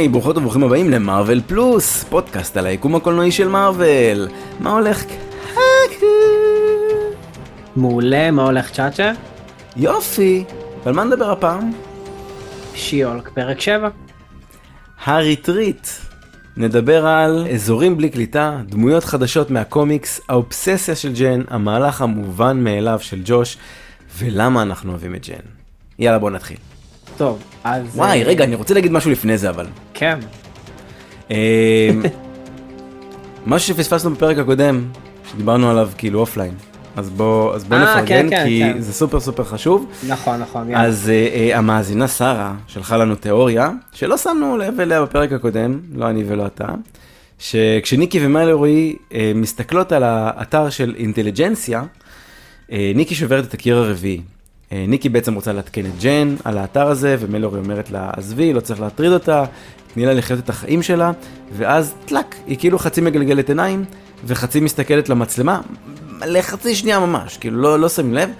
היי, ברוכות וברוכים הבאים למרוויל פלוס, פודקאסט על היקום הקולנועי של מארוול. מה הולך? מעולה, מה הולך צ'אצ'ה? יופי. ועל מה נדבר הפעם? שיולק, פרק 7. הריטריט. נדבר על אזורים בלי קליטה, דמויות חדשות מהקומיקס, האובססיה של ג'ן, המהלך המובן מאליו של ג'וש, ולמה אנחנו אוהבים את ג'ן. יאללה בוא נתחיל. טוב, אז... וואי, אה, רגע, אני רוצה להגיד משהו לפני זה אבל. כן. אה, משהו שפספסנו בפרק הקודם, שדיברנו עליו כאילו offline. אז בוא, אז בוא אה, נפרגן, כן, כן, כי כן. זה סופר סופר חשוב. נכון, נכון. אז אה, אה, המאזינה שרה שלחה לנו תיאוריה, שלא שמנו לב אליה בפרק הקודם, לא אני ולא אתה, שכשניקי ומלורי אה, מסתכלות על האתר של אינטליג'נסיה, אה, ניקי שוברת את הקיר הרביעי. ניקי בעצם רוצה לעדכן את ג'ן על האתר הזה, ומלורי אומרת לה, עזבי, לא צריך להטריד אותה, תני לה לחיות את החיים שלה, ואז טלאק, היא כאילו חצי מגלגלת עיניים, וחצי מסתכלת למצלמה, לחצי שנייה ממש, כאילו לא, לא שמים לב.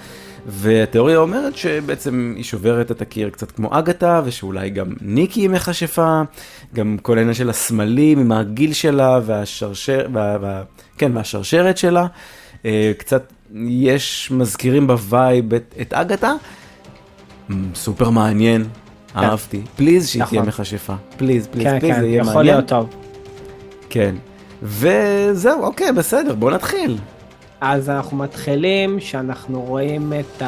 והתיאוריה אומרת שבעצם היא שוברת את הקיר קצת כמו אגתה, ושאולי גם ניקי היא מכשפה, גם כל העניין של הסמלים עם הגיל שלה והשרשר, וה, וה, כן, והשרשרת שלה. אה, קצת יש מזכירים ב vibe את, את אגתה. סופר מעניין, אהבתי. please שהיא תהיה נכון. מכשפה. please, please, כן, please, כן, זה יהיה יכול מעניין. להיות טוב. כן. וזהו, אוקיי, בסדר, בוא נתחיל. אז אנחנו מתחילים שאנחנו רואים את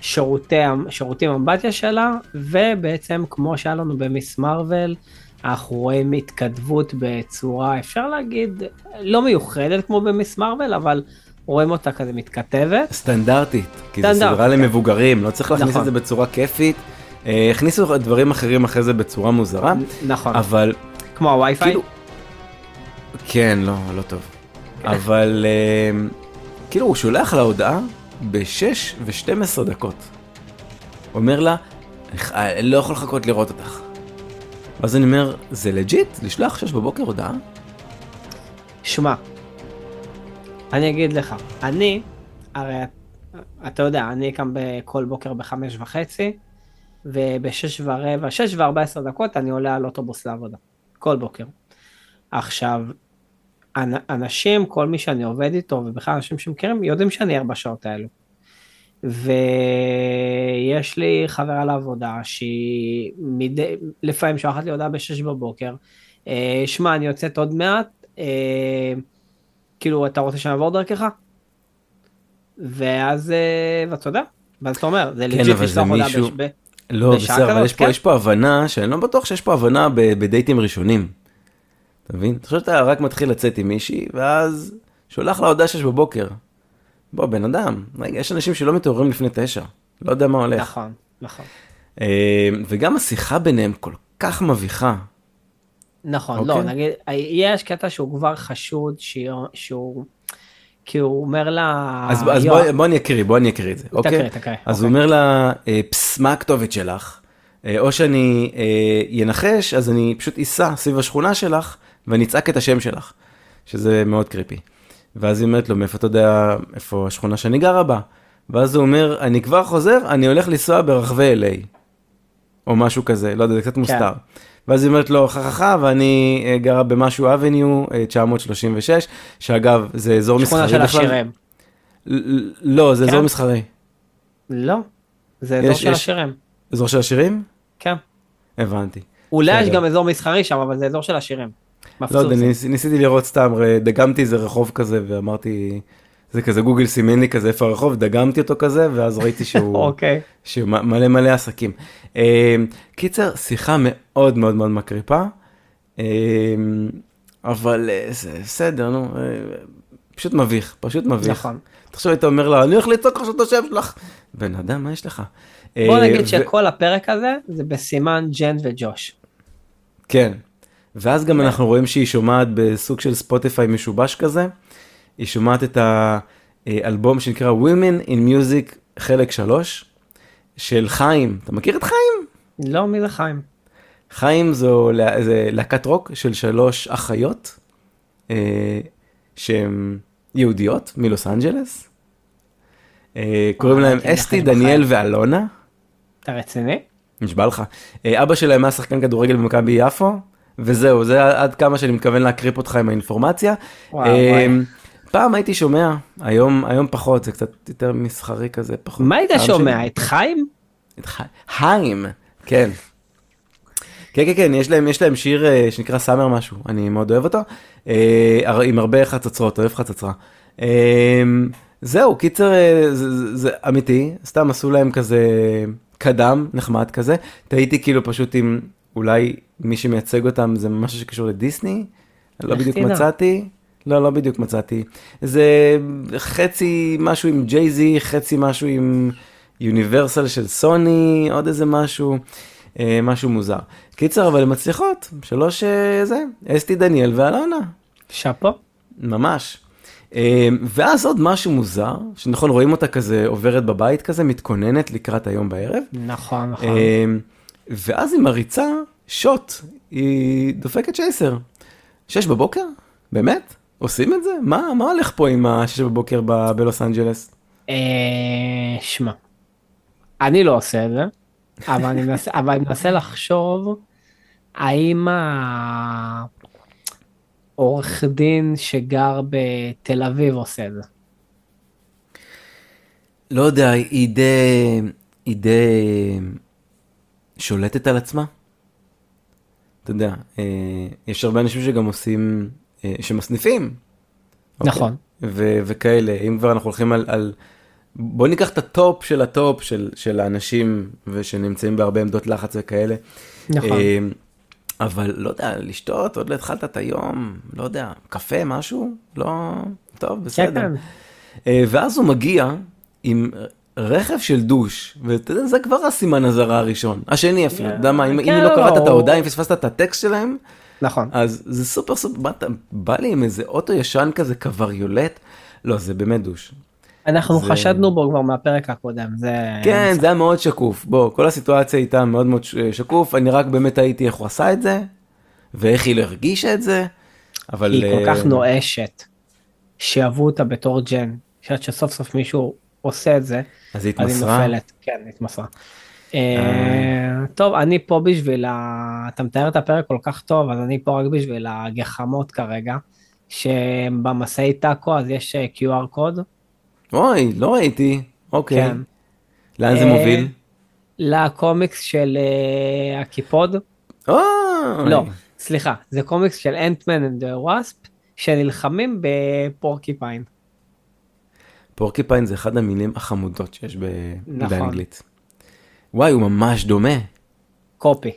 השירותי, שירותים אמבטיה שלה, ובעצם כמו שהיה לנו ב Ms. Marvel, אנחנו רואים התכתבות בצורה, אפשר להגיד, לא מיוחדת כמו במיס מרוויל, אבל רואים אותה כזה מתכתבת. סטנדרטית, כי זו סדרה כן. למבוגרים, לא צריך להכניס נכון. את זה בצורה כיפית. אה, הכניסו דברים אחרים אחרי זה בצורה מוזרה, נכון, אבל כמו הווי-פיי. כאילו... כן, לא, לא טוב. אבל אה, כאילו הוא שולח לה הודעה ב-6 ו-12 דקות. אומר לה, "אני לא יכול לחכות לראות אותך. ואז אני אומר, זה legit? לשלוח 6 בבוקר הודעה? שמע, אני אגיד לך, אני, הרי אתה יודע, אני קם כל בוקר בחמש וחצי, ובשש ורבע, שש וארבע עשר דקות אני עולה על אוטובוס לעבודה, כל בוקר. עכשיו, אנ- אנשים, כל מי שאני עובד איתו, ובכלל אנשים שמכירים, יודעים שאני ער בשעות האלו. ויש לי חברה לעבודה שהיא מדי, לפעמים שולחת לי הודעה בשש בבוקר, אה, שמע, אני יוצאת עוד מעט, אה, כאילו, אתה רוצה שנעבור דרכך? ואז, אה, ואתה יודע, ואז אתה אומר, זה לג'יט כן, זה לשלוח הודעה מישהו- בש- ב- לא, בסדר, אבל יש פה, כן. יש פה הבנה, שאני לא בטוח שיש פה הבנה בדייטים ראשונים. אתה מבין? אתה חושב שאתה רק מתחיל לצאת עם מישהי, ואז שולח לה הודעה שש בבוקר. בוא, בן אדם, רגע, יש אנשים שלא מתעוררים לפני תשע. לא יודע מה הולך. נכון, נכון. אה, וגם השיחה ביניהם כל כך מביכה. נכון, אוקיי. לא, נגיד, יש קטע שהוא כבר חשוד, שהוא- שהוא, כי הוא אומר לה, אז, אז יואו, בוא, בוא אני אקריא, בוא אני אקריא את זה, אוקיי? תקריא, תקריא, אז אוקיי. הוא אומר לה, אה, פס, מה הכתובת שלך? אה, או שאני אה, אנחש, אז אני פשוט אסע סביב השכונה שלך, ואני אצעק את השם שלך, שזה מאוד קריפי. ואז היא אומרת לו, מאיפה אתה יודע איפה השכונה שאני גרה בה? ואז הוא אומר, אני כבר חוזר, אני הולך לנסוע ברחבי LA. או משהו כזה, לא יודע, זה קצת כן. מוסתר. ואז היא אומרת לו, חככה, ואני אה, גרה במשהו אבניו, אה, 936, שאגב, זה אזור מסחרי שכונה בכלל. של השירים. ל- לא, זה כן? אזור מסחרי. לא, זה אזור יש- של יש- השירים. אזור של השירים? כן. הבנתי. אולי יש. גם אזור מסחרי שם, אבל זה אזור של השירים. לא. יודע, ניס, ניסיתי לראות סתם, דגמתי איזה רחוב כזה ואמרתי, זה כזה גוגל סימן לי כזה איפה הרחוב, דגמתי אותו כזה, ואז ראיתי שהוא, אוקיי. שהוא מלא מלא עסקים. אה, קיצר, שיחה מאוד מאוד מאוד מקריפה, אה, אבל אה, זה בסדר, נו, אה, פשוט מביך, פשוט מביך. נכון. תחשוב, היית אומר לה, אני הולך לצעוק עכשיו את השם שלך. בן אדם, מה יש לך? בוא אה, נגיד ו- שכל הפרק הזה זה בסימן ג'ן וג'וש. כן. ואז גם אנחנו רואים שהיא שומעת בסוג של ספוטיפיי משובש כזה, היא שומעת את האלבום שנקרא Women in Music חלק 3, של חיים. אתה מכיר את חיים? לא, מי זה חיים? חיים זו זה להקת רוק של שלוש אחיות, אה, שהן יהודיות מלוס אנג'לס. אה, קוראים וואי, להם אסתי. דניאל ואלונה. אתה רציני? נשבע לך. אה, אבא שלהם היה שחקן כדורגל במכבי יפו, וזהו, זה עד כמה שאני מתכוון להקריפ אותך עם האינפורמציה. וואו, אה, וואי. פעם הייתי שומע, היום, היום פחות, זה קצת יותר מסחרי כזה, פחות. מה היית שומע? שלי- את חיים? את חי- חיים, כן. כן, כן, כן, יש להם, יש להם שיר אה, שנקרא סאמר משהו, אני מאוד אוהב אותו, הר- עם הרבה חצוצרות, אוהב חצוצרה. אה, זהו, קיצר, אה, זה, זה, זה אמיתי, סתם עשו להם כזה קדם, נחמד כזה, תהיתי כאילו פשוט אם אולי מי שמייצג אותם זה משהו שקשור לדיסני, לא בדיוק? מצאתי. לא, לא בדיוק מצאתי. זה חצי משהו עם ג'ייזי, חצי משהו עם יוניברסל של סוני, עוד איזה משהו, אה, משהו מוזר. קיצר, אבל הן מצליחות, שלוש אה, זה, אסתי דניאל ואלונה, שאפו. ממש. אה, ואז עוד משהו מוזר, שנכון, רואים אותה כזה עוברת בבית כזה, מתכוננת לקראת היום בערב. נכון, נכון. אה, ואז היא מריצה שוט, היא דופקת שייסר. שש בבוקר? באמת? עושים את זה? מה, מה הולך פה עם השש בבוקר ב- בלוס אנג'לס? אה, שמע, אני לא עושה את זה, אבל אני מנסה, אבל אני מנסה לחשוב האם העורך דין שגר בתל אביב עושה את זה. לא יודע, היא די, היא די שולטת על עצמה. אתה יודע, אה, יש הרבה אנשים שגם עושים, שמסניפים. אוקיי? נכון. ו- וכאלה, אם כבר אנחנו הולכים על, על... בוא ניקח את ה top של ה top של, של האנשים ושנמצאים בהרבה עמדות לחץ וכאלה. נכון. אה, אבל לא יודע, לשתות, עוד לא התחלת את היום, לא יודע, קפה, משהו? לא, טוב, בסדר. כן, אה, ואז הוא מגיע עם רכב של douche, ואתה יודע, זה כבר הסימן אזהרה הראשון. השני אפילו, אתה יודע מה, אם כן, לא קראת את הוא- ההודעה, אם פספסת את הטקסט שלהם, נכון. אז זה סופר סופר, באת- בא לי עם איזה אוטו ישן כזה, קווריולט, לא, זה באמת דוש. אנחנו זה- חשדנו בו כבר מהפרק הקודם, זה... כן, זה היה מאוד שקוף. בוא, כל הסיטואציה הייתה מאוד מאוד שקוף, אני רק באמת הייתי איך הוא עשה את זה, ואיך היא לא הרגישה את זה, אבל... היא כל אה, כך נואשת, שאהבו אותה בתור ג'ן, שעד שסוף סוף מישהו עושה את זה, אז היא אז היא התמסרה. נופלת, כן, התמסרה. אה, טוב, אני פה בשביל ה... אתה מתאר את הפרק כל כך טוב, אז אני פה רק בשביל הגחמות כרגע, שבמשאית טאקו אז יש אה, QR code, אוי, לא ראיתי. אוקיי. כן. לאן זה אה, מוביל? לקומיקס של הקיפוד. לא, סליחה, זה קומיקס של Ant-Man and Wasp, שנלחמים ב Porcupine. Porcupine זה אחד המילים החמודות שיש ב- נכון. וואי, הוא ממש דומה. copy.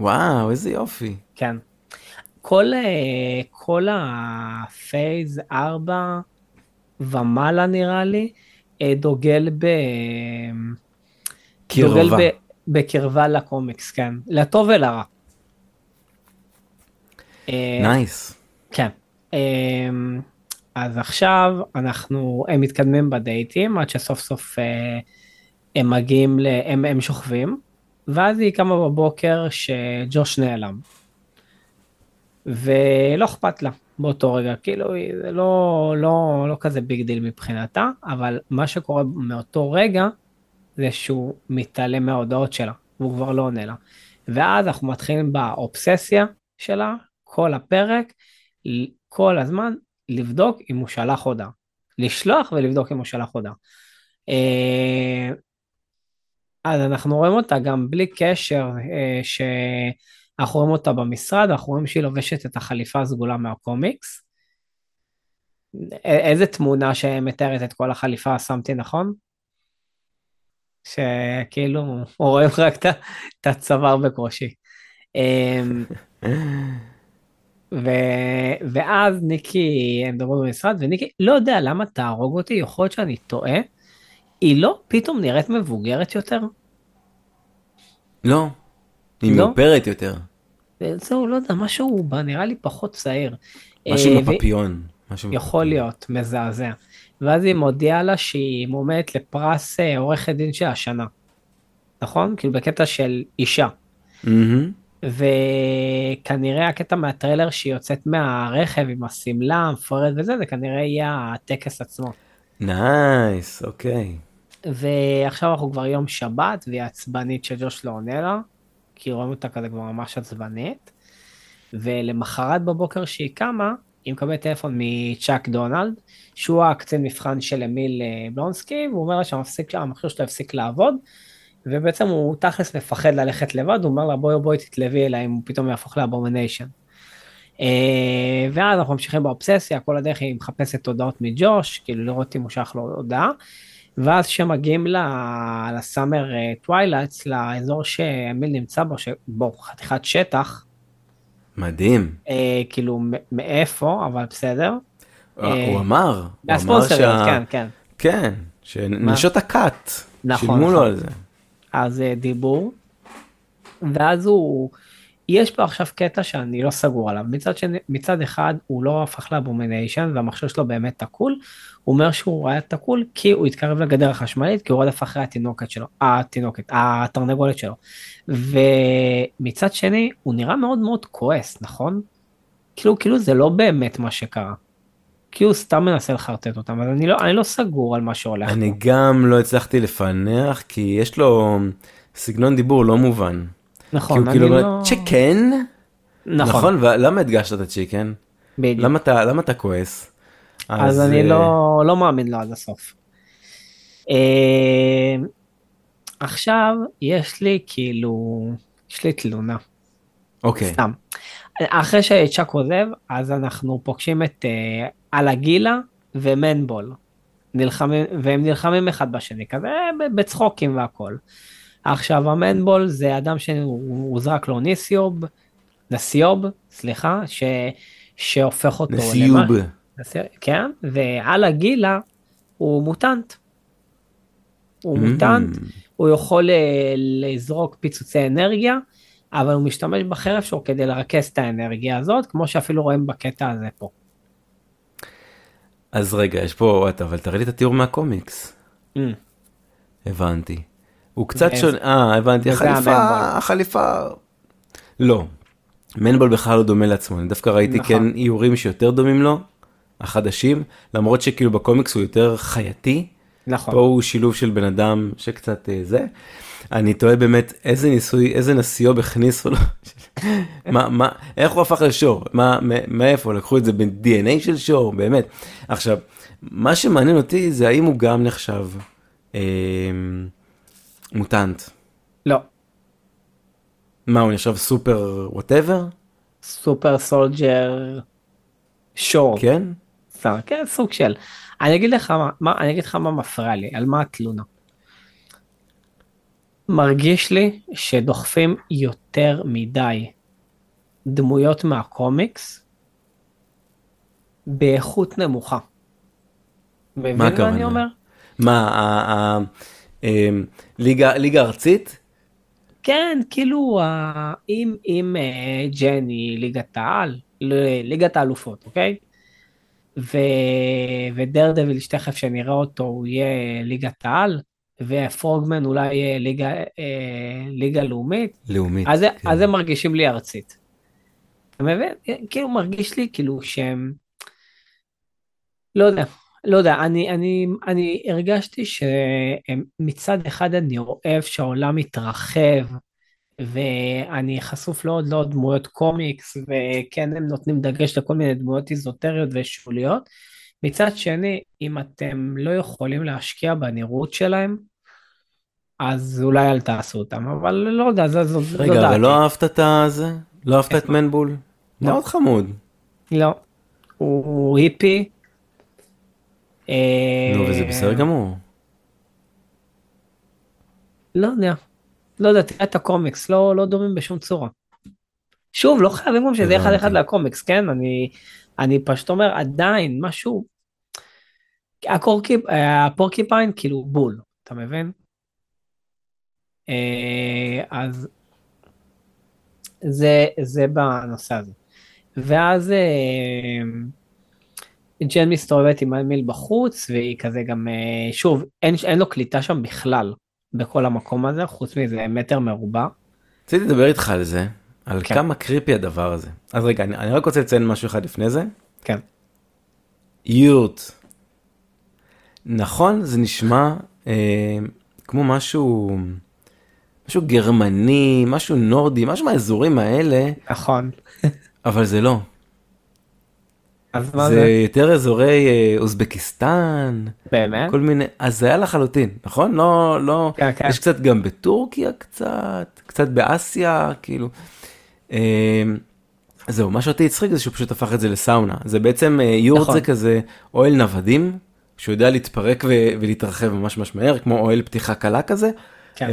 וואו, איזה יופי. כן. כל, אה, כל ה Phase 4 ומעלה נראה לי, אה, דוגל ב... דוגל קרבה. ב, בקרבה לקומיקס, כן. לטוב ולרע. אה, nice. כן. אה, אז עכשיו אנחנו, הם מתקדמים בדייטים עד שסוף סוף אה, הם מגיעים, ל, הם, הם שוכבים, ואז היא קמה בבוקר שג'וש נעלם. ולא אכפת לה באותו רגע, כאילו זה לא, לא, לא כזה big deal מבחינתה, אבל מה שקורה מאותו רגע זה שהוא מתעלם מההודעות שלה, והוא כבר לא עונה לה. ואז אנחנו מתחילים באובססיה שלה, כל הפרק, כל הזמן לבדוק אם הוא שלח הודעה. לשלוח ולבדוק אם הוא שלח הודעה. אז אנחנו רואים אותה גם בלי קשר, אה, שאנחנו רואים אותה במשרד, אנחנו רואים שהיא לובשת את החליפה הסגולה מהקומיקס. איזה תמונה שמתארת את כל החליפה שמתי נכון? שכאילו רואים רק את הצוואר בקושי. אמ, ו... ואז ניקי, הם מדברים במשרד, וניקי, לא יודע למה תהרוג אותי, יכול להיות שאני טועה, היא לא פתאום נראית מבוגרת יותר? לא. היא לא? מאופרת יותר. זהו, לא יודע, משהו בה נראה לי פחות צעיר. משהו אה, עם ו- הפפיון. משהו יכול הפפיון. להיות, מזעזע. ואז היא מודיעה לה שהיא מועמדת לפרס אה, עורכת דין של השנה. נכון? כאילו בקטע של אישה. מהמם. וכנראה הקטע מהטריילר שהיא יוצאת מהרכב עם השמלה המפוארת וזה, זה כנראה יהיה הטקס עצמו. nice, אוקיי. ועכשיו אנחנו כבר יום שבת, והיא עצבנית שג'וש לא עונה לה, כי רואים אותה כזה כבר ממש עצבנית. ולמחרת בבוקר שהיא קמה, היא מקבלת טלפון מצ'אק דונלד, שהוא הקצין מבחן של אמיל אה, בלונסקי, והוא אומר לה שהמכשיר שלו הפסיק לעבוד, ובעצם הוא תכלס מפחד ללכת לבד, הוא אומר לה בואי בואי תתלווי אליי אם הוא פתאום יהפוך ל Abomination. אה, ואז אנחנו ממשיכים באובססיה, כל הדרך היא מחפשת הודעות מג'וש, כאילו לראות אם הוא שלח לו הודעה. ואז כשמגיעים ל Summer Twilights, אה, לאזור שאמיל נמצא בו, שבו חתיכת שטח. מדהים. אה, כאילו מאיפה, אבל בסדר. הוא אה, אמר, הוא אמר שה... כן, כן. כן, שנשות הכת, נכון, שילמו נכון. לו על זה. אז אה, דיבור, ואז הוא, יש פה עכשיו קטע שאני לא סגור עליו, מצד, שני, מצד אחד הוא לא הפך ל Abomination והמכשיר שלו באמת תקול, הוא אומר שהוא היה תקול כי הוא התקרב לגדר החשמלית, כי הוא רודף אחרי התינוקת שלו, התינוקת, התרנגולת שלו. ומצד שני, הוא נראה מאוד מאוד כועס, נכון? כאילו, כאילו זה לא באמת מה שקרה. כי הוא סתם מנסה לחרטט אותם, אז אני לא, אני לא סגור על מה שהולך אני פה. גם לא הצלחתי לפענח, כי יש לו סגנון דיבור לא מובן. נכון, אני כאילו לא... צ'יקן? נכון. נכון, ולמה הדגשת את הצ'יקן? בדיוק. למה אתה, למה אתה כועס? אז, אז אני לא, לא מאמין לו עד הסוף. אה, עכשיו יש לי כאילו, יש לי תלונה. אוקיי. סתם. אחרי שצ'אק עוזב, אז אנחנו פוגשים את uh, אללה גילה ומנבול. נלחמים, והם נלחמים אחד בשני, כזה בצחוקים והכל. עכשיו המנבול זה אדם שהוזרק לו ניסיוב, נסיוב, סליחה, ש, שהופך אותו נסיוב. למה, כן, ועל הגילה הוא מוטנט. הוא mm. מוטנט, הוא יכול אה, לזרוק פיצוצי אנרגיה, אבל הוא משתמש בחרב שלו כדי לרכז את האנרגיה הזאת, כמו שאפילו רואים בקטע הזה פה. אז רגע, יש פה, אבל תראה לי את התיאור מהקומיקס. Mm. הבנתי. הוא קצת שונה, אה, הבנתי, החליפה, החליפה, לא. מנבול בכלל לא דומה לעצמו, אני דווקא ראיתי נכון. כן איורים שיותר דומים לו, החדשים, למרות שכאילו בקומיקס הוא יותר חייתי. נכון. פה הוא שילוב של בן אדם שקצת אה, זה. אני תוהה באמת איזה ניסוי, איזה נסיוב הכניסו לו, מה, מה, איך הוא הפך לשור, מה, מאיפה, לקחו את זה ב-DNA של שור, באמת. עכשיו, מה שמעניין אותי זה האם הוא גם נחשב אה, מוטנט. לא. מה, הוא נחשב super whatever? super soldier sure. כן? כן, סוג של. אני אגיד לך מה, מה, אני אגיד לך מה מפריע לי, על מה התלונה. מרגיש לי שדוחפים יותר מדי דמויות מהקומיקס באיכות נמוכה. מבין מה אני אומר? מה, אמ, ליגה ארצית? כן, כאילו, אם, אם אה, ג'ני ליגת העל, ליגת האלופות, אוקיי? ו... ודרדוויל שתכף שנראה אותו הוא יהיה ליגת העל, ופרוגמן אולי יהיה ליגה, אה, ליגה לאומית. לאומית. אז, כן. אז הם מרגישים לי ארצית. אתה מבין? כאילו מרגיש לי כאילו שהם... לא יודע, לא יודע, אני, אני, אני הרגשתי שמצד אחד אני אוהב שהעולם מתרחב, ואני חשוף לעוד לעוד דמויות קומיקס, וכן הם נותנים דגש לכל מיני דמויות איזוטריות ושוליות. מצד שני, אם אתם לא יכולים להשקיע בנראות שלהם, אז אולי אל תעשו אותם, אבל לא יודע, זו דעתי. רגע, אבל לא אהבת את הזה? לא אהבת את מנבול? לא. מאוד חמוד. לא. הוא היפי. נו, וזה בסדר גמור. לא יודע. לא יודע, תראה את הקומיקס, לא, לא דומים בשום צורה. שוב, לא חייבים גם שזה יהיה אחד אחד לקומיקס, כן? אני, אני פשוט אומר, עדיין, משהו... הקורקי, הפורקיפיין כאילו בול, אתה מבין? אה, אז זה, זה בנושא הזה. ואז אה, ג'ן מסתובבת עם אמיל בחוץ, והיא כזה גם, אה, שוב, אין, אין לו קליטה שם בכלל. בכל המקום הזה, חוץ מזה מטר מרובע. רציתי לדבר איתך על זה, על כן. כמה קריפי הדבר הזה. אז רגע, אני, אני רק רוצה לציין משהו אחד לפני זה. כן. יוט. נכון, זה נשמע אה, כמו משהו, משהו גרמני, משהו נורדי, משהו מהאזורים האלה, נכון. אבל זה לא. אז מה זה זה? יותר אזורי אה, אוזבקיסטן, באמת? כל מיני, אז זה היה לחלוטין, נכון? לא, לא, כן, כן. יש קצת גם בטורקיה קצת, קצת באסיה, כאילו. אה, זהו, מה שאותי הצחיק זה שהוא פשוט הפך את זה לסאונה. זה בעצם, אה, יורט נכון. זה כזה אוהל נוודים, שהוא יודע להתפרק ו- ולהתרחב ממש ממש מהר, כמו אוהל פתיחה קלה כזה. כן.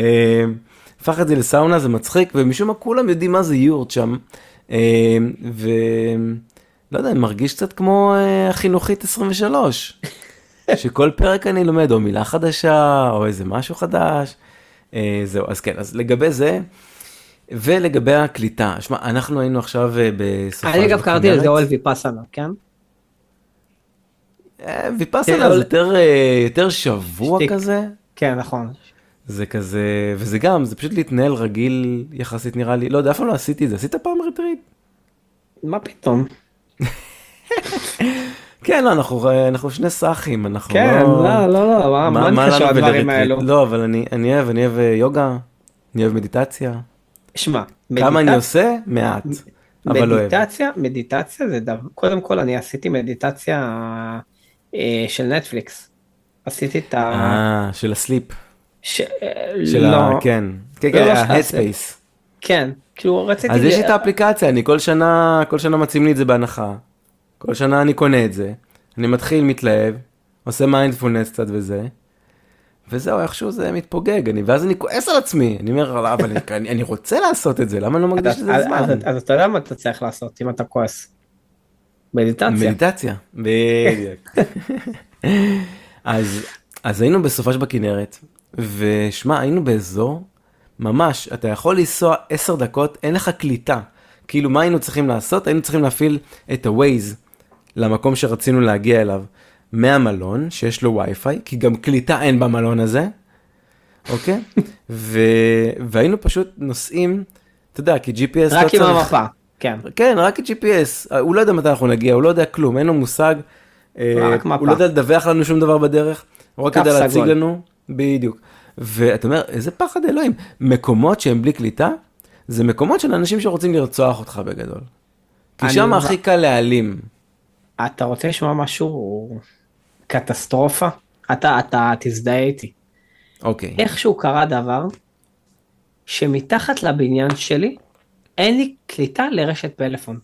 הפך את זה לסאונה, זה מצחיק, ומשום מה כולם יודעים מה זה יורט שם. אה, ולא יודע, אני מרגיש קצת כמו אה, החינוכית 23, שכל פרק אני לומד או מילה חדשה, או איזה משהו חדש. אה, זהו, אז כן, אז לגבי זה, ולגבי הקליטה, שמע, אנחנו היינו עכשיו אה, בסופה אני אגב קראתי לזה. אוהל ויפאסנה, כן? אה, ויפאסנה כן, זה יותר, יותר שבוע שתיקה. כזה. כן, נכון. זה כזה, וזה גם, זה פשוט להתנהל רגיל יחסית נראה לי, לא יודע, אף פעם לא עשיתי את זה, עשית פעם retreat? מה פתאום? כן, לא, אנחנו, אנחנו שני סאחים, אנחנו כן, לא... לא, לא, לא, מה- מה לנו נקשר הדברים ול retreat? האלו? לא, אבל אני, אני אוהב, אני אוהב אה, יוגה, אני אוהב מדיטציה. שמע, כמה אני מדיטציה- עושה? מעט, אבל לא אוהב. מדיטציה, מדיטציה זה דבר, קודם כל אני עשיתי מדיטציה אה, של נטפליקס. עשיתי את ה... אה, של ה sleep, ש... אה, של לא, ה... כן, כן, לא, כן, לא של ה Headspace. כן, כאילו רציתי... אז יש לי את האפליקציה, אני כל שנה, כל שנה מציעים לי את זה בהנחה. כל שנה אני קונה את זה, אני מתחיל, מתלהב, עושה מיינדפולנס קצת וזה, וזהו, איכשהו זה מתפוגג, אני, ואז אני כועס על עצמי, אני אומר, "לא, אבל אני, אני רוצה לעשות את זה, למה אני לא מקדיש לזה זמן? אז- אז אתה יודע מה אתה צריך לעשות אם אתה כועס. מדיטציה. מדיטציה, בדיוק. אז, אז היינו בסופש בכנרת, ושמע, היינו באזור, ממש, אתה יכול לנסוע עשר דקות, אין לך קליטה. כאילו, מה היינו צריכים לעשות? היינו צריכים להפעיל את ה-Waze למקום שרצינו להגיע אליו, מהמלון, שיש לו וי-פיי, כי גם קליטה אין במלון הזה, אוקיי? ו... והיינו פשוט נוסעים, אתה יודע, כי GPS לא רק צריך... עם המפה. כן. כן, רק GPS, הוא לא יודע מתי אנחנו נגיע, הוא לא יודע כלום, אין לו מושג. אה, רק מפה. הוא לא יודע לדווח לנו שום דבר בדרך, הוא רק יודע להציג. לנו, בדיוק. ואתה אומר, איזה פחד אלוהים, מקומות שהם בלי קליטה, זה מקומות של אנשים שרוצים לרצוח אותך בגדול. כי שם הכי קל להעלים. אתה רוצה לשמוע משהו קטסטרופה? אתה, אתה תזדהה איתי. אוקיי. איכשהו קרה דבר שמתחת לבניין שלי אין לי קליטה לרשת פלאפון.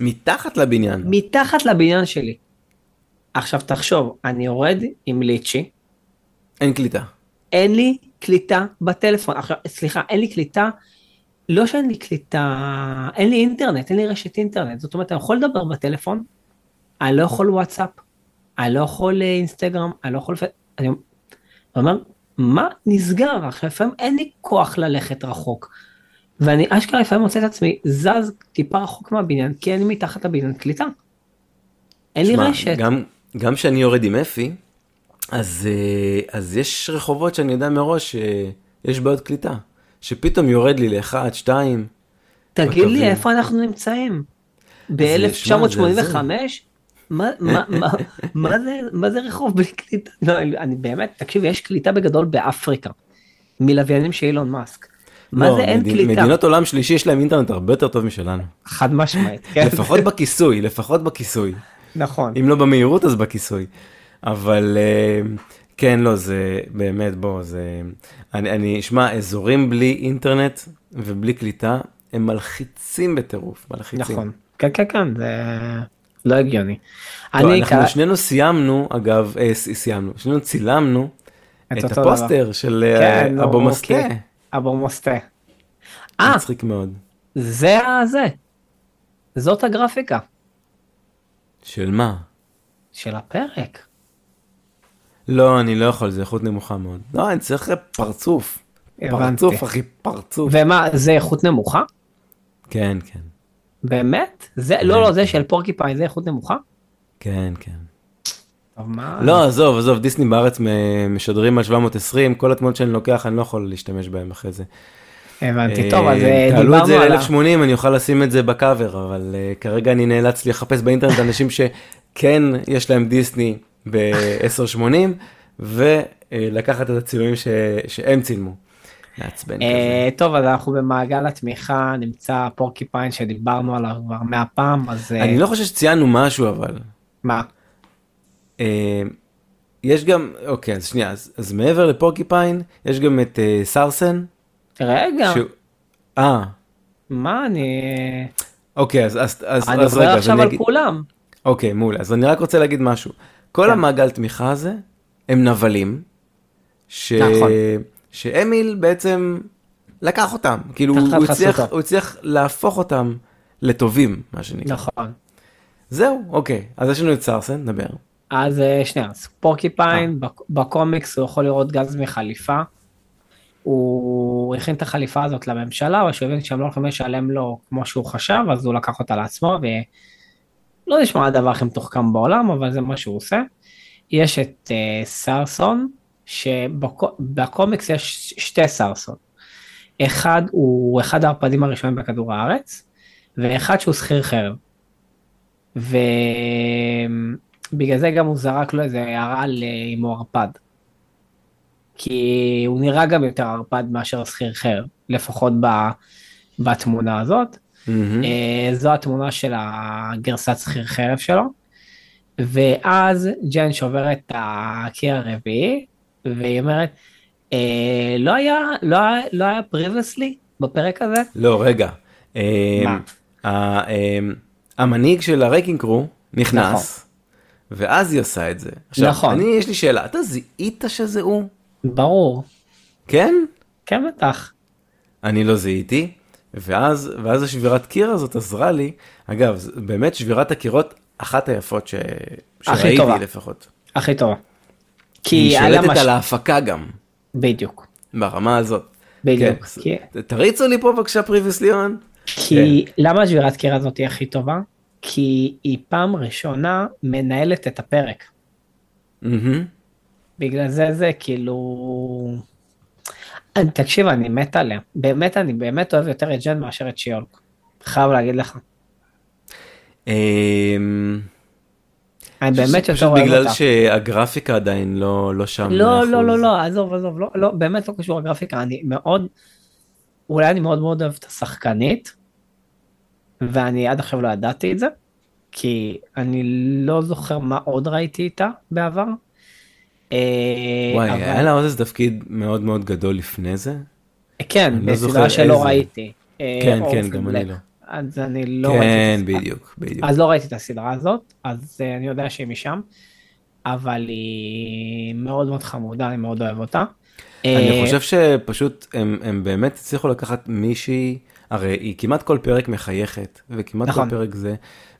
מתחת לבניין. מתחת לבניין שלי. עכשיו תחשוב, אני יורד עם ליצ'י, אין קליטה. אין לי קליטה בטלפון. עכשיו, סליחה, אין לי קליטה, לא שאין לי קליטה, אין לי אינטרנט, אין לי רשת אינטרנט. זאת אומרת, אני יכול לדבר בטלפון, אני לא יכול וואטסאפ, אני לא יכול אה, אינסטגרם, אני לא יכול... אני אומר, מה נסגר? עכשיו, לפעמים אין לי כוח ללכת רחוק. ואני אשכרה לפעמים מוצא את עצמי זז טיפה רחוק מהבניין, כי לי מתחת לבניין קליטה. אין לי שמע, רשת. גם כשאני יורד עם אפי, אז, אה, אז יש רחובות שאני יודע מראש שיש בעיות קליטה. שפתאום יורד לי לאחד, שתיים. תגיד לי בקווים. איפה אנחנו נמצאים? זה- שמע, זה ב-1985? מה, מה, מה, מה, זה, מה זה רחוב בלי קליטה? לא, אני באמת, תקשיב, יש קליטה בגדול באפריקה, מלוויינים של אילון מאסק. מה לא, זה אין קליטה? מדינות עולם שלישי יש להם אינטרנט הרבה יותר טוב משלנו. חד משמעית, כן, לפחות בכיסוי, לפחות בכיסוי. נכון. אם לא במהירות אז בכיסוי. אבל אה, כן, לא, זה באמת, בוא, זה... אני, אני, שמע, אזורים בלי אינטרנט ובלי קליטה, הם מלחיצים בטירוף, מלחיצים. נכון. כן, כן, כן, זה לא הגיוני. טוב, אני אנחנו קרא- שנינו סיימנו, אגב, אה, סיימנו, שנינו צילמנו את את הפוסטר של אה, כן, נו, אבו מסטה. אוקיי. אבו מוסטה. אה, מצחיק מאוד. זה הזה. זאת הגרפיקה של מה? של הפרק. לא, אני לא יכול, זה איכות נמוכה מאוד. לא, אני צריך פרצוף. פרצוף, אחי, פרצוף. ומה, זה איכות נמוכה? כן, כן, באמת? זה, לא, לא, זה של פורקיפיי, זה איכות נמוכה? כן, כן. מה? לא, עזוב, עזוב, דיסני בארץ משדרים על 720, כל התמונות שאני לוקח, אני לא יכול להשתמש בהם אחרי זה. הבנתי, טוב, אז אה, תעלו את דיברנו זה על ה... ל-1080, אני אוכל לשים את זה בקאבר, אבל אה, כרגע אני נאלץ לחפש באינטרנט אנשים שכן יש להם דיסני ב-1080, ולקחת את הצילומים ש... שהם צילמו. מעצבן כזה. אה, טוב, אז אנחנו במעגל התמיכה, נמצא פורקיפיין שדיברנו עליו כבר מאה פעם, אז אה, אני לא חושב שציינו משהו אבל. מה? אה, יש גם, אוקיי, אז שנייה, אז, אז מעבר לפורקיפיין, יש גם את אה, סרסן. רגע, אה, מה אני... אוקיי, אז, אז, אז, אני אז רגע, עכשיו אני על אגיד, כולם. אוקיי, מעולה, אז אני רק רוצה להגיד משהו. כל כן. המעגל תמיכה הזה, הם נבלים, ש... נכון. שאמיל בעצם לקח אותם, כאילו הוא הצליח. הוא הצליח להפוך אותם לטובים, מה שנקרא. נכון. זהו, אוקיי, אז יש לנו את סרסן, נדבר. אז אה, שנייה, אז פורקיפיין, אה. בק- בקומיקס הוא יכול לראות גז מחליפה. הוא הכין את החליפה הזאת לממשלה, אבל שהוא הבין שהם לא הולכים לשלם לו כמו שהוא חשב, אז הוא לקח אותה לעצמו, ולא נשמע הדבר הכי מתוחכם בעולם, אבל זה מה שהוא עושה. יש את uh, סרסון, שבקומיקס יש שתי סרסון. אחד הוא אחד הערפדים הראשונים בכדור הארץ, ואחד שהוא שכיר חרב. ובגלל זה גם הוא זרק לו איזה הערה על אם הוא ערפד. כי הוא נראה גם יותר ערפד מאשר שכיר חרב, לפחות ב, בתמונה הזאת. אה, זו התמונה של הגרסת שכיר חרב שלו. ואז ג'ן שוברת את הקיר הרביעי, והיא אומרת, אה, לא היה, לא לא היה previously בפרק הזה? לא, רגע. אה, מה? ה- אה, המנהיג של ה Wrecking Crew נכנס, ואז היא עושה את זה. עכשיו, נכון. אני, יש לי שאלה, אתה זיהית שזה הוא? ברור, כן? כן בטח. אני לא זיהיתי, ואז, ואז השבירת קיר הזאת עזרה לי. אגב, באמת שבירת הקירות, אחת היפות ש... שראיתי טובה. לפחות. הכי טובה. כי היא שולטת מש... על ההפקה גם, בדיוק, ברמה הזאת. בדיוק. כן, כי, תריצו לי פה בבקשה פריביסלי און. כי למה השבירת קיר הזאת היא הכי טובה? כי היא פעם ראשונה מנהלת את הפרק. מהמם. בגלל זה זה כאילו... תקשיב, אני מת עליה. באמת, אני באמת אוהב יותר את ג'ן מאשר את שיולק. חייב להגיד לך. אמ, אני באמת יותר אוהב אותה. בגלל שהגרפיקה עדיין לא, לא שם. לא, לא, 100%. לא, לא, עזוב, עזוב, לא, לא, באמת לא קשור לגרפיקה, אני מאוד, אולי אני מאוד מאוד אוהב את השחקנית, ואני עד עכשיו לא ידעתי את זה, כי אני לא זוכר מה עוד ראיתי איתה בעבר. אה, וואי, היה לה עוד איזה תפקיד מאוד מאוד גדול לפני זה? כן, לא בסדרה שלא. ראיתי. אה, כן, כן, גם אני. לא. אז אני לא כן, ראיתי. את הסדרה. בדיוק, בדיוק. אז לא ראיתי את הסדרה הזאת, אז אה, אני יודע שהיא משם, אבל היא מאוד מאוד חמודה, אני מאוד אוהב אותה. אני חושב שפשוט הם, הם באמת הצליחו לקחת מישהי, הרי היא כמעט כל פרק מחייכת, וכמעט נכון. כל פרק זה,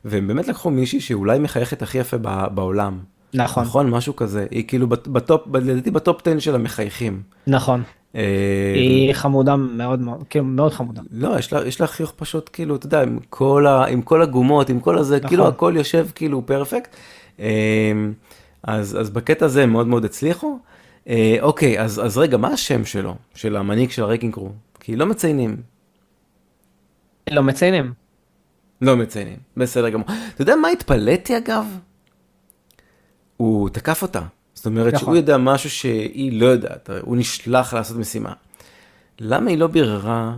והם באמת לקחו מישהי שאולי מחייכת הכי יפה בעולם. נכון, נכון, משהו כזה. היא כאילו בט- ב top, לדעתי ב top 10 של המחייכים. נכון. אה, היא חמודה מאוד מאוד, כאילו מאוד חמודה. לא, יש לה, יש לה חיוך פשוט, כאילו, אתה יודע, עם כל, ה, עם כל הגומות, עם כל הזה, נכון. כאילו הכל יושב כאילו perfect. אה, אז, אז בקטע הזה הם מאוד מאוד הצליחו. אה, אוקיי, אז, אז רגע, מה השם שלו, של המנהיג של ה Wrecking Crew? כי לא מציינים. לא מציינים. לא מציינים, בסדר גמור. אתה יודע מה התפלאתי אגב? הוא תקף אותה. זאת אומרת נכון. שהוא יודע משהו שהיא לא יודעת, הוא נשלח לעשות משימה. למה היא לא ביררה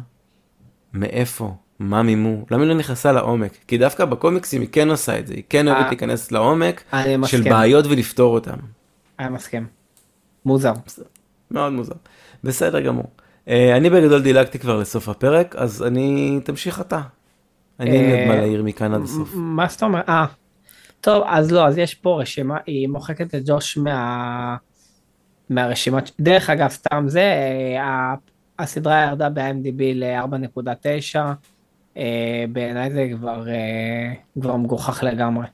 מאיפה, מה מימו? למה היא לא נכנסה לעומק? כי דווקא בקומיקסים היא כן עושה את זה, היא כן אוהבת אה, להיכנס לעומק של מסכים. בעיות ולפתור אותן. אני מסכים. מוזר. מאוד מוזר. בסדר גמור. אה, אני בגדול דילגתי כבר לסוף הפרק, אז אני, תמשיך אתה. אני אין לי מה להעיר מכאן עד הסוף. מה זאת אומרת? אה. טוב, אז לא, אז יש פה רשימה, היא מוחקת את ג'וש מה... מהרשימה. דרך אגב, סתם זה, אה, הסדרה ירדה ב-IMDb ל-4.9, אה, בעיניי זה כבר, אה, כבר מגוחך לגמרי.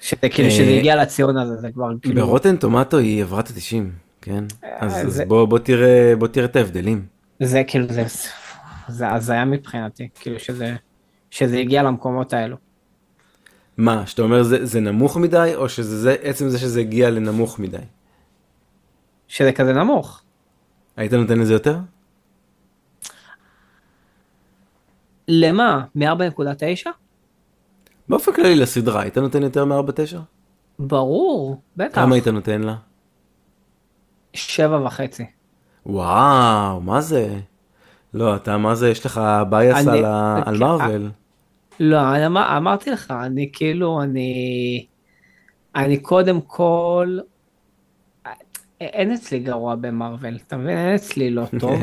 שזה כאילו, שזה הגיע לציון הזה, זה כבר כאילו... ברוטן טומטו היא עברה את ה-90, כן? אז אז זה- בוא בוא תראה בוא תראה את ההבדלים. זה כאילו, זה, זה הזיה מבחינתי, כאילו שזה, שזה הגיע למקומות האלו. מה, שאתה אומר זה זה נמוך מדי, או שזה זה- עצם זה שזה הגיע לנמוך מדי? שזה כזה נמוך. היית נותן לזה יותר? למה? מ-4.9? באופן כללי לסדרה, היית נותן יותר מ-4.9? ברור, בטח. כמה היית נותן לה? שבע וחצי. וואו, מה זה? לא, אתה, מה זה, יש לך בייס אני- על, ה- על כן, מארוול. לא, אני אמר, אמרתי לך, אני כאילו, אני, אני קודם כל, אין אצלי גרוע במרוויל, אתה מבין? אין אצלי לא טוב,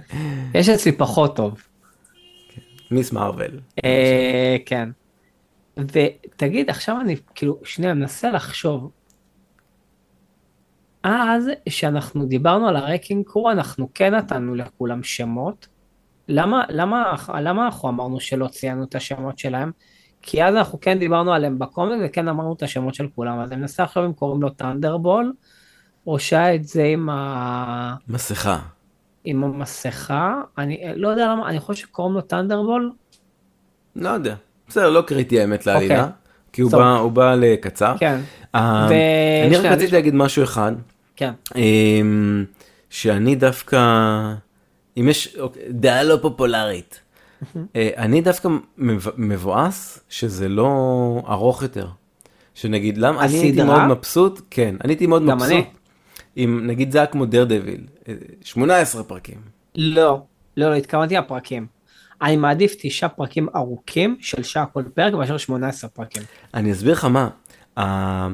יש אצלי פחות טוב. מיס מארוול. אה, כן. ותגיד, עכשיו אני כאילו, שנייה, מנסה לחשוב. אז, שאנחנו דיברנו על הרקינג קרו, אנחנו כן נתנו לכולם שמות. למה, למה, למה אנחנו אמרנו שלא ציינו את השמות שלהם? כי אז אנחנו כן דיברנו עליהם בקומיקס וכן אמרנו את השמות של כולם. אז אני מנסה עכשיו אם קוראים לו טנדרבול, או שהיה את זה עם, ה... מסכה. עם המסכה. אני לא יודע למה, אני חושב שקוראים לו טנדרבול. לא יודע. בסדר, לא קריטי האמת לעלילה. אוקיי. כי הוא. בא, הוא בא לקצר. כן, אה, ו- אני רק רציתי להגיד משהו אחד. כן. אמ, שאני דווקא, אם יש אוקיי, דעה לא פופולרית, אה, אני דווקא מב- מבואס שזה לא ארוך יותר. שנגיד, למה, אני הייתי? מאוד מבסוט, כן, אני הייתי מאוד מבסוט. אם נגיד זה היה כמו דר דביל, 18 פרקים. לא, לא, לא, התכוונתי לפרקים. אני מעדיף תשעה פרקים ארוכים של שעה כל פרק מאשר 18 פרקים. אני אסביר לך מה, ה-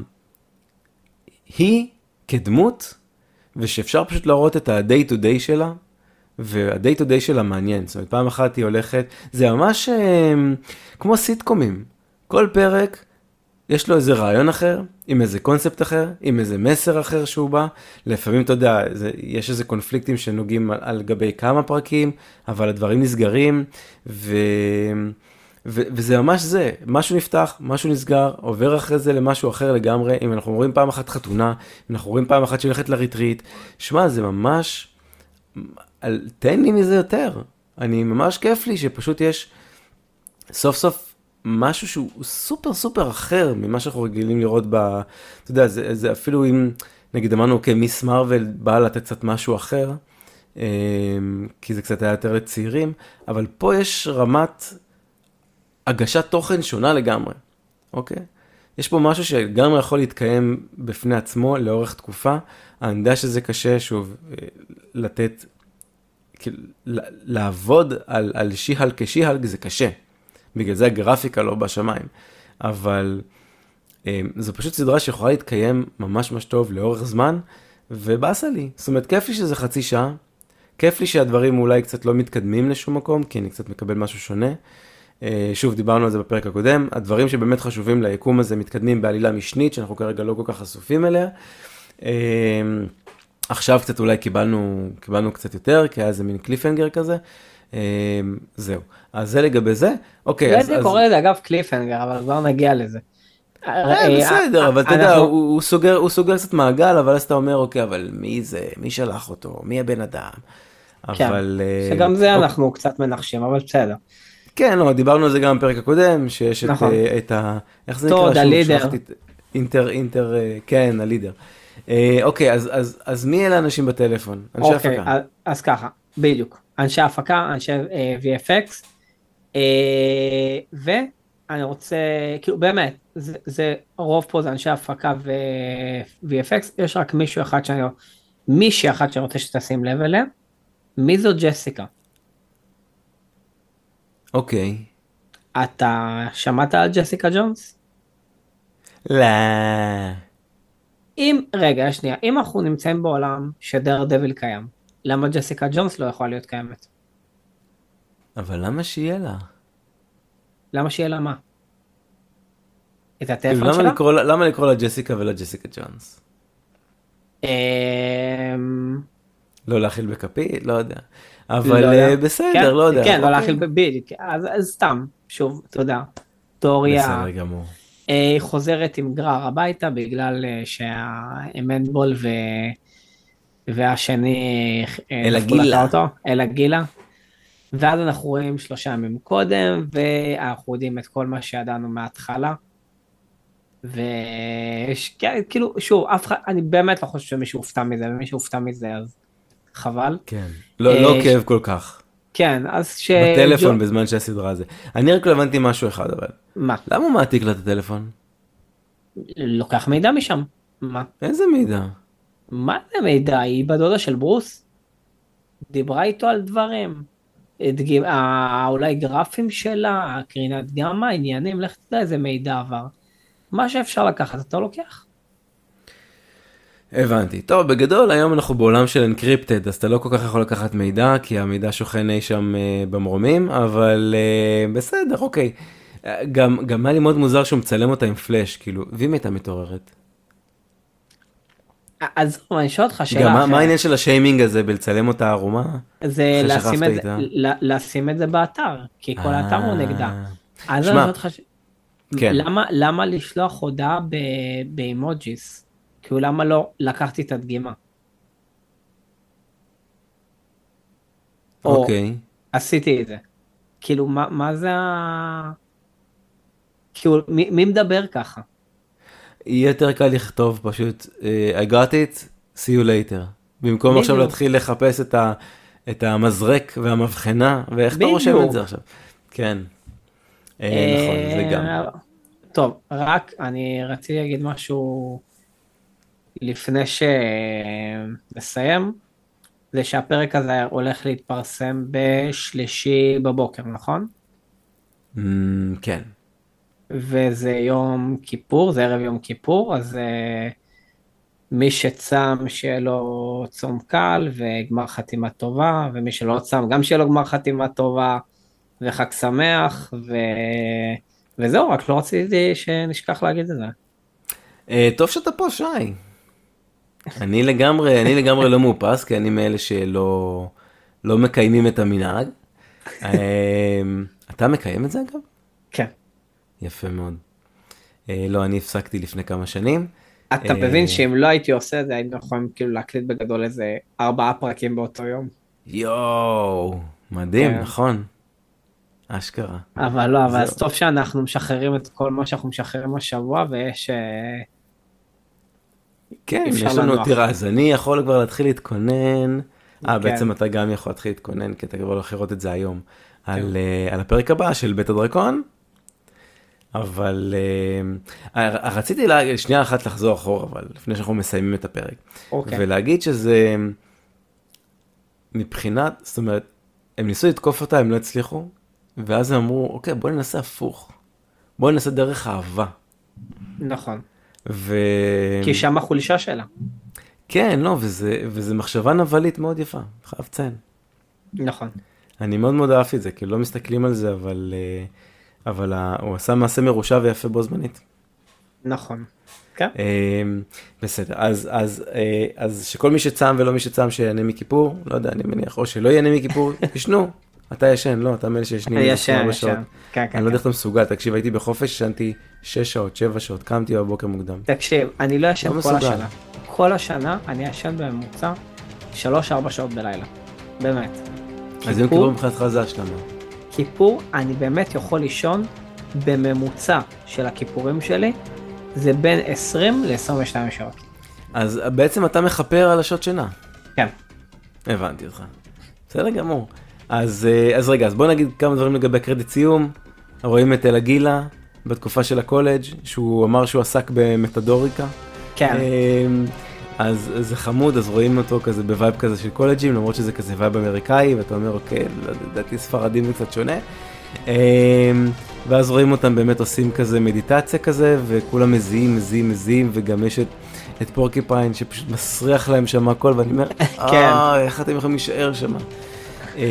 היא כדמות, ושאפשר פשוט להראות את ה-day to day שלה, וה-day to day שלה מעניין, זאת אומרת פעם אחת היא הולכת, זה ממש אה, כמו סיטקומים, כל פרק יש לו איזה רעיון אחר, עם איזה קונספט אחר, עם איזה מסר אחר שהוא בא, לפעמים אתה יודע, זה, יש איזה קונפליקטים שנוגעים על, על גבי כמה פרקים, אבל הדברים נסגרים, ו... ו- וזה ממש זה, משהו נפתח, משהו נסגר, עובר אחרי זה למשהו אחר לגמרי, אם אנחנו רואים פעם אחת חתונה, אם אנחנו רואים פעם אחת שהיא הולכת לריטריט, שמע, זה ממש, תן לי מזה יותר, אני ממש כיף לי שפשוט יש סוף סוף משהו שהוא סופר סופר אחר ממה שאנחנו רגילים לראות ב... אתה יודע, זה, זה אפילו אם, נגיד אמרנו, אוקיי, מיס מרוויל באה לתת קצת משהו אחר, אמ, כי זה קצת היה יותר לצעירים, אבל פה יש רמת הגשת תוכן שונה לגמרי, אוקיי? יש פה משהו שגם יכול להתקיים בפני עצמו לאורך תקופה. אני יודע שזה קשה, שוב, אה, לתת, לעבוד על, על שיהלק כשיהלק זה קשה. בגלל זה הגרפיקה לא בשמיים. אבל אה, זו פשוט סדרה שיכולה להתקיים ממש ממש טוב לאורך זמן, ובאסה לי. זאת אומרת, כיף לי שזה חצי שעה, כיף לי שהדברים אולי קצת לא מתקדמים לשום מקום, כי אני קצת מקבל משהו שונה. אה, שוב, דיברנו על זה בפרק הקודם, הדברים שבאמת חשובים ליקום הזה מתקדמים בעלילה משנית, שאנחנו כרגע לא כל כך חשופים אליה. עכשיו קצת אולי קיבלנו, קיבלנו קצת יותר, כי היה איזה מין קליפנגר כזה. אה, זהו. אז זה לגבי זה. אוקיי, אז... הייתי. קורא לזה אגב קליפהנגר, אבל כבר נגיע לזה. אה, אה, בסדר, אבל אתה יודע, הוא סוגר קצת מעגל, אבל אז אתה אומר, אוקיי, אבל מי זה? מי שלח אותו? מי הבן אדם? כן, אבל... שגם זה אוקיי. אנחנו קצת מנחשים, אבל בסדר. כן, לא, דיברנו על זה גם בפרק הקודם, שיש את, נכון. ה... איך זה טוד, נקרא? שוב, הלידר. אינטר, אינטר, כן, הלידר. אה, אוקיי, אז, אז, אז מי אלה האנשים בטלפון? אנשי אוקיי, הפקה. אז- אז ככה, בדיוק. אנשי הפקה, אנשי אה, VFX, אה, ואני רוצה, כאילו באמת, זה, זה רוב פה זה אנשי הפקה ו-VFX, יש רק מישהו אחד שאני, מישהי אחת שאני רוצה שתשים לב אליה, מי זו ג'סיקה? אוקיי. אתה שמעת על ג'סיקה ג'ונס? לא. אם, רגע, שנייה, אם אנחנו נמצאים בעולם שדר דביל קיים, למה ג'סיקה ג'ונס לא יכולה להיות קיימת? אבל למה שיהיה לה? למה שיהיה לה מה? את כאילו, הטלפון למה שלה? לקרוא למה לקרוא לה ג'סיקה ולא ג'סיקה ג'ונס? אמ, לא להאכיל בכפית? לא יודע. אבל לא יודע. אה, בסדר, כן, לא יודע. כן, לא אוקיי. להכיל בדיוק, אז אז סתם, שוב, יודע, תיאוריה, בסדר גמור. אה, היא חוזרת עם גרר הביתה בגלל אה, שהאמנבול ו... והשני אה, אלה דפקו לה גילה. את האוטו, אלה גילה. ואז אנחנו רואים שלושה ימים קודם, ואנחנו יודעים את כל מה שידענו מההתחלה. ויש, כן, כאילו, שוב, אף אחד, אני באמת לא חושב שמישהו הופתע מזה, ומי שהופתע מזה אז חבל. כן. לא לא אה, כאב כל כך. כן, אז ש... בטלפון ג'ו- בזמן שהסדרה זה. אני רק לא הבנתי משהו אחד אבל. מה? למה הוא מעתיק לה את הטלפון? לוקח מידע משם. מה? איזה מידע? מה זה מידע? היא בדודה של ברוס? דיברה איתו על דברים. הדגיב- ה- אולי גרפים שלה, קרינת גמא, עניינים, לך תדע איזה מידע עבר. מה שאפשר לקחת אתה לוקח. הבנתי. טוב, בגדול היום אנחנו בעולם של אנקריפטד, אז אתה לא כל כך יכול לקחת מידע, כי המידע שוכן אי שם אה, במרומים, אבל אה, בסדר, אוקיי. אה, גם, גם היה לי מאוד מוזר שהוא מצלם אותה עם פלאש, כאילו, ואם הייתה מתעוררת? אז אני שואל אותך שאלה גם מה, העניין של השיימינג הזה בלצלם אותה ערומה? זה לשים את? ל- לשים את זה באתר, כי כל האתר הוא אה, נגדה. אז אני שואל אותך. כן. למה, למה לשלוח הודעה ב- באימוג'יס? כאילו למה לא לקחתי את הדגימה? או אוקיי. עשיתי את זה. כאילו מה, מה זה ה... כאילו מי, מי מדבר ככה? יהיה יותר קל לכתוב פשוט, אה, I got it, see you later. במקום עכשיו בדיוק. להתחיל לחפש את, ה, את המזרק והמבחנה, ואיך אתה רושם את בדיוק. זה עכשיו. כן. אה, נכון, זה גם. אה, טוב, רק אני רציתי להגיד משהו לפני שנסיים, זה שהפרק הזה הולך להתפרסם בשלישי בבוקר, נכון? Mm, כן. וזה יום כיפור, זה ערב יום כיפור, אז uh, מי שצם שיהיה לו צום קל וגמר חתימה טובה, ומי שלא צם גם שיהיה לו גמר חתימה טובה וחג שמח, ו... וזהו, רק לא רציתי שנשכח להגיד את זה. אה, טוב שאתה פה, שי. אני לגמרי, אני לגמרי לא מאופס, כי אני מאלה שלא לא מקיימים את המנהג. אה, אתה מקיים את זה אגב? כן. יפה מאוד. אה, לא, אני הפסקתי לפני כמה שנים. אתה אה, מבין שאם לא הייתי עושה את זה, היינו יכולים כאילו להקליט בגדול איזה ארבעה פרקים באותו יום. יואו, מדהים, כן. נכון. אשכרה. אבל לא, אבל. אז טוב שאנחנו משחררים את כל מה שאנחנו משחררים השבוע, ויש... אה, כן, יש לנו. תראה, אז אני יכול כבר להתחיל להתכונן. אה, כן. בעצם אתה גם יכול להתחיל להתכונן, כי אתה כבר הולך לראות את זה היום. על, אה, על הפרק הבא של בית הדרקון. אבל אה, רציתי לה, שנייה אחת לחזור אחורה, אבל לפני שאנחנו מסיימים את הפרק. אוקיי. ולהגיד שזה מבחינת, זאת אומרת, הם ניסו לתקוף אותה, הם לא הצליחו, ואז הם אמרו, אוקיי, בוא ננסה הפוך. בוא ננסה דרך אהבה. נכון. ו... כי שם החולשה שלה. כן, לא, וזה, וזה מחשבה נבלית מאוד יפה, חייב לציין. נכון. אני מאוד מאוד אהבתי את זה, כאילו לא מסתכלים על זה, אבל, אה, אבל הוא עשה מעשה מרושע ויפה בו זמנית. נכון. כן. אה, בסדר, אז, אז, אה, אז שכל מי שצם ולא מי שצם שיהנה מכיפור, לא יודע, אני מניח, או שלא ייהנה מכיפור, ישנו. אתה ישן, לא, אתה מאלה שישנים ישן, 24 ישן. כן, כן, אני לא יודע כן. איך אתה מסוגל, תקשיב, הייתי בחופש, ישנתי 6 שעות, 7 שעות, קמתי בבוקר מוקדם. תקשיב, אני לא ישן לא כל. השנה. כל השנה אני ישן בממוצע 3-4 שעות בלילה. באמת. אז יום כיפור- כיפור מבחינתך זה השלמה. כיפור, אני באמת יכול לישון בממוצע של הכיפורים שלי, זה בין 20 ל-22 שעות. אז בעצם אתה מכפר על השעות שינה. כן. הבנתי אותך. בסדר גמור. אז, אה, אז רגע, אז בוא נגיד כמה דברים לגבי קרדיט סיום. רואים את El Águila בתקופה של הקולג', שהוא אמר שהוא עסק במתדוריקה. כן. אז זה חמוד, אז רואים אותו כזה ב vibe כזה של קולג'ים, למרות שזה כזה vibe אמריקאי, ואתה אומר, אוקיי, לא לדעתי ספרדים זה קצת שונה. אמ, ואז רואים אותם באמת עושים כזה מדיטציה כזה, וכולם מזיעים, מזיעים, מזיעים, וגם יש את, את פורקיפיין שפשוט מסריח להם שם הכל, ואני אומר, אה, איך אתם יכולים להישאר שם? אמ,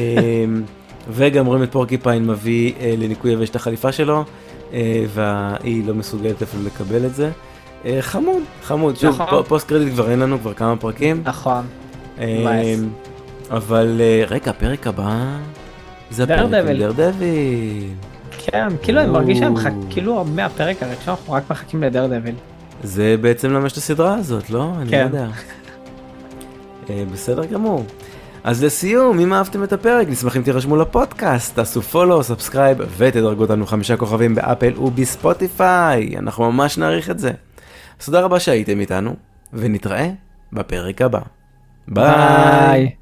וגם רואים את פורקיפיין מביא אה, לניקוי יבש את החליפה שלו, אה, והיא לא מסוגלת אפילו לקבל את זה. אה, חמוד, חמוד. שוב, נכון. פוסט קרדיט כבר אין לנו, כבר כמה פרקים. נכון. אה. אבל אה, רגע, הפרק הבא זה הפרק עם Daredevil. כן, כאילו אני מרגיש שהם מחכים, או. כאילו מהפרק הראשון אנחנו רק מחכים ל Daredevil. זה בעצם למש את הסדרה הזאת, לא? אני לא כן. יודע. בסדר גמור. אז לסיום, אם אהבתם את הפרק, נשמח אם תירשמו לפודקאסט, תעשו follow, subscribe ותדרגו אותנו חמישה כוכבים ב Apple וב Spotify, אנחנו ממש נעריך את זה. תודה רבה שהייתם איתנו, ונתראה בפרק הבא. ביי.